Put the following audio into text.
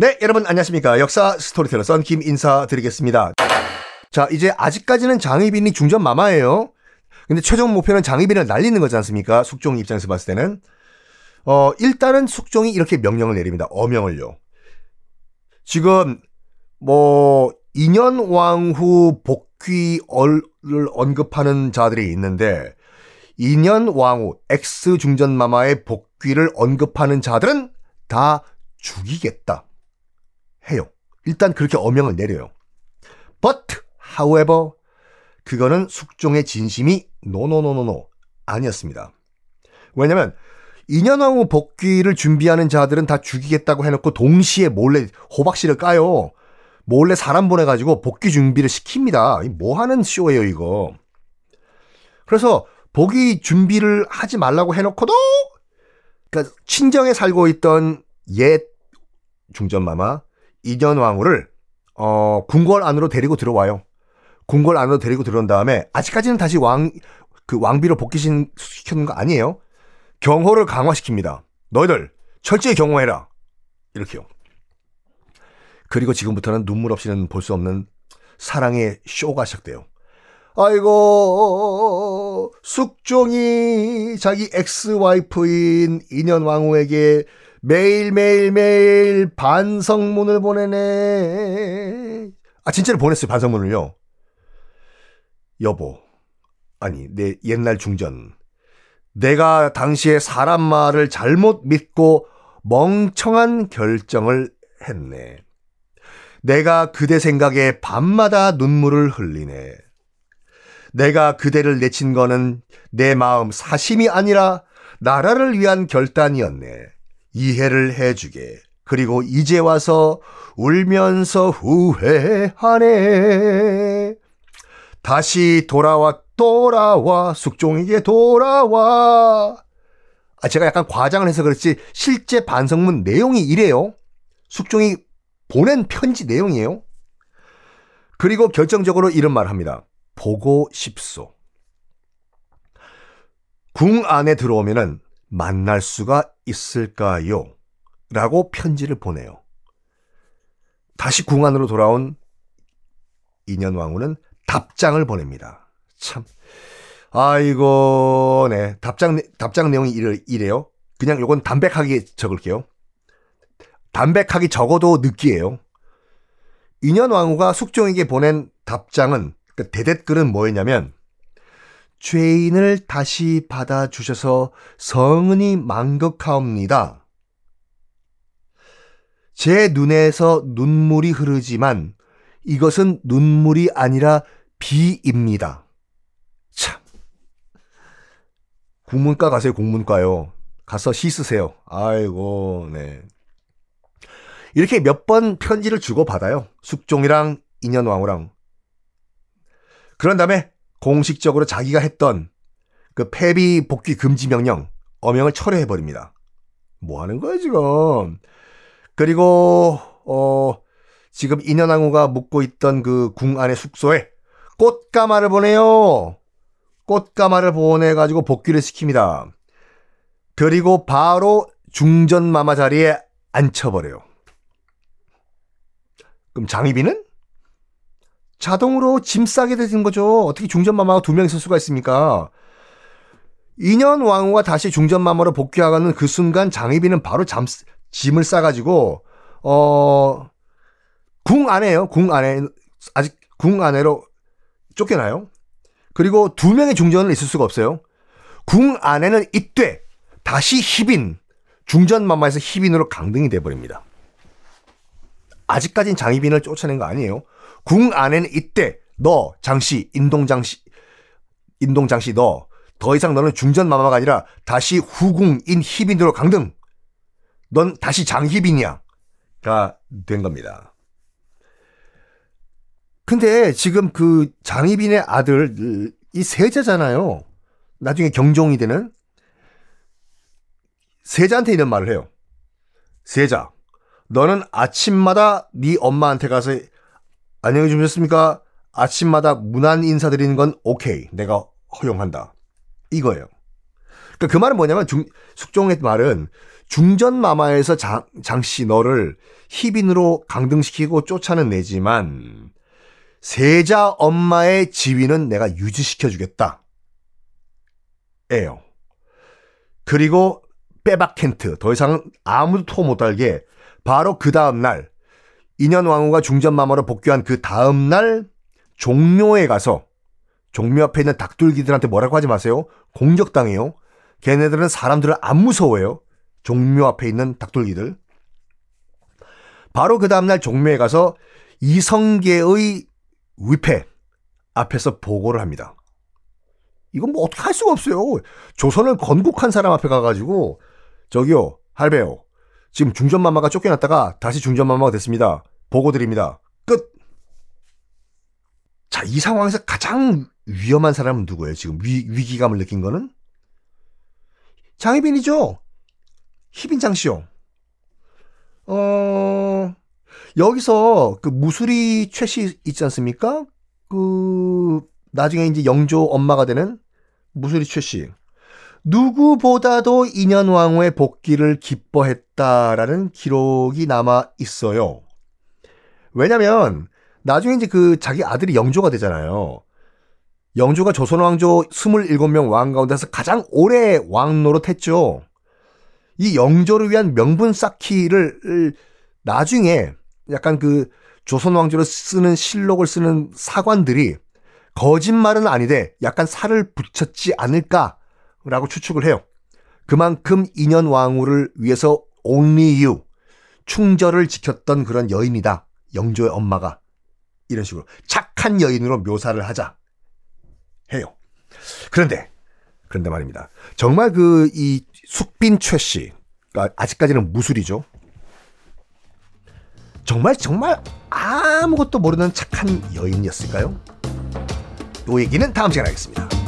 네, 여러분 안녕하십니까. 역사 스토리텔러 썬킴 인사드리겠습니다. 자, 이제 아직까지는 장희빈이 중전 마마예요. 근데 최종 목표는 장희빈을 날리는 거지 않습니까? 숙종 입장에서 봤을 때는. 어, 일단은 숙종이 이렇게 명령을 내립니다. 어명을요. 지금 뭐 인현 왕후 복귀를 언급하는 자들이 있는데 인현 왕후 ex중전 마마의 복귀를 언급하는 자들은 다 죽이겠다. 해요. 일단 그렇게 어명을 내려요. But, however, 그거는 숙종의 진심이 노노노노노 아니었습니다. 왜냐면 인현왕후 복귀를 준비하는 자들은 다 죽이겠다고 해놓고 동시에 몰래 호박씨를 까요. 몰래 사람 보내가지고 복귀 준비를 시킵니다. 뭐 하는 쇼예요, 이거. 그래서 복귀 준비를 하지 말라고 해놓고도, 그러니까 친정에 살고 있던 옛 중전마마, 이전 왕후를 어, 궁궐 안으로 데리고 들어와요. 궁궐 안으로 데리고 들어온 다음에 아직까지는 다시 왕 그 왕비로 복귀시키는 거 아니에요. 경호를 강화시킵니다. 너희들 철저히 경호해라. 이렇게요. 그리고 지금부터는 눈물 없이는 볼 수 없는 사랑의 쇼가 시작돼요. 아이고 숙종이 자기 ex wife인 인현 왕후에게 매일매일매일 반성문을 보내네. 아, 진짜로 보냈어요, 반성문을요. 여보. 아니, 내 옛날 중전. 내가 당시에 사람 말을 잘못 믿고 멍청한 결정을 했네. 내가 그대 생각에 밤마다 눈물을 흘리네. 내가 그대를 내친 거는 내 마음 사심이 아니라 나라를 위한 결단이었네. 이해를 해주게. 그리고 이제 와서 울면서 후회하네. 다시 돌아와, 돌아와, 숙종에게 돌아와. 아, 제가 약간 과장을 해서 그렇지, 실제 반성문 내용이 이래요. 숙종이 보낸 편지 내용이에요. 그리고 결정적으로 이런 말 합니다. 보고 싶소. 궁 안에 들어오면은 만날 수가 있을까요? 라고 편지를 보내요. 다시 궁 안으로 돌아온 인현 왕후는 답장을 보냅니다. 참. 아이고, 네. 답장, 답장 내용이 이래, 이래요. 그냥 요건 담백하게 적을게요. 담백하게 적어도 느끼해요. 인현 왕후가 숙종에게 보낸 답장은, 그 대댓글은 뭐였냐면, 죄인을 다시 받아주셔서 성은이 망극하옵니다. 제 눈에서 눈물이 흐르지만 이것은 눈물이 아니라 비입니다. 참. 국문과 가세요, 국문과요. 가서 시 쓰세요. 아이고, 네. 이렇게 몇 번 편지를 주고받아요. 숙종이랑 인현왕후랑. 그런 다음에 공식적으로 자기가 했던 그 폐비 복귀 금지 명령 어명을 철회해 버립니다. 뭐 하는 거야 지금? 그리고 어 지금 인현왕후가 묵고 있던 그 궁 안의 숙소에 꽃가마를 보내요. 꽃가마를 보내 가지고 복귀를 시킵니다. 그리고 바로 중전마마 자리에 앉혀버려요. 그럼 장희빈은? 자동으로 짐 싸게 되는 거죠. 어떻게 중전마마가 두 명 있을 수가 있습니까? 2년 왕후가 다시 중전마마로 복귀하는 그 순간 장희빈은 바로 잠, 짐을 싸가지고, 어, 궁 안에요. 궁 안에 아직 궁 안에로 쫓겨나요. 그리고 두 명의 중전은 있을 수가 없어요. 궁 안에는 이때 다시 희빈 중전마마에서 희빈으로 강등이 돼버립니다. 아직까진 장희빈을 쫓아낸 거 아니에요. 궁 안에는 이때 너 장씨 인동장씨 인동장씨 너 더 이상 너는 중전마마가 아니라 다시 후궁인 희빈으로 강등. 넌 다시 장희빈이야. 가 된 겁니다. 근데 지금 그 장희빈의 아들 이 세자잖아요. 나중에 경종이 되는 세자한테 이런 말을 해요. 세자, 너는 아침마다 네 엄마한테 가서 안녕히 주무셨습니까? 아침마다 문안 인사드리는 건 오케이. 내가 허용한다. 이거예요. 그러니까 그 말은 뭐냐면 중, 숙종의 말은 중전마마에서 장, 장씨 너를 희빈으로 강등시키고 쫓아는 내지만 세자 엄마의 지위는 내가 유지시켜주겠다. 에요. 그리고 빼박 텐트. 더 이상 아무도 토 못 달게 바로 그 다음날 인현 왕후가 중전마마로 복귀한 그 다음날 종묘에 가서 종묘 앞에 있는 닭둘기들한테 뭐라고 하지 마세요. 공격당해요. 걔네들은 사람들을 안 무서워해요. 종묘 앞에 있는 닭둘기들. 바로 그 다음날 종묘에 가서 이성계의 위패 앞에서 보고를 합니다. 이건 뭐 어떻게 할 수가 없어요. 조선을 건국한 사람 앞에 가가지고 저기요 할배요 지금 중전마마가 쫓겨났다가 다시 중전마마가 됐습니다. 보고 드립니다. 끝. 자, 이 상황에서 가장 위험한 사람은 누구예요? 지금 위, 위기감을 느낀 거는? 장희빈이죠? 희빈장 씨요. 어, 여기서 그 무수리 최 씨 있지 않습니까? 그, 나중에 이제 영조 엄마가 되는 무수리 최 씨. 누구보다도 인현왕후의 복귀를 기뻐했다라는 기록이 남아 있어요. 왜냐면, 나중에 이제 그 자기 아들이 영조가 되잖아요. 영조가 조선 왕조 27명 왕 가운데서 가장 오래 왕 노릇했죠. 이 영조를 위한 명분 쌓기를 나중에 약간 그 조선 왕조를 쓰는 실록을 쓰는 사관들이 거짓말은 아니되 약간 살을 붙였지 않을까라고 추측을 해요. 그만큼 인현 왕후를 위해서 you 충절을 지켰던 그런 여인이다. 영조의 엄마가 이런 식으로 착한 여인으로 묘사를 하자 해요. 그런데 그런데 말입니다. 정말 그 이 숙빈 최 씨, 그러니까 아직까지는 무술이죠. 정말 정말 아무것도 모르는 착한 여인이었을까요? 이 얘기는 다음 시간에 하겠습니다.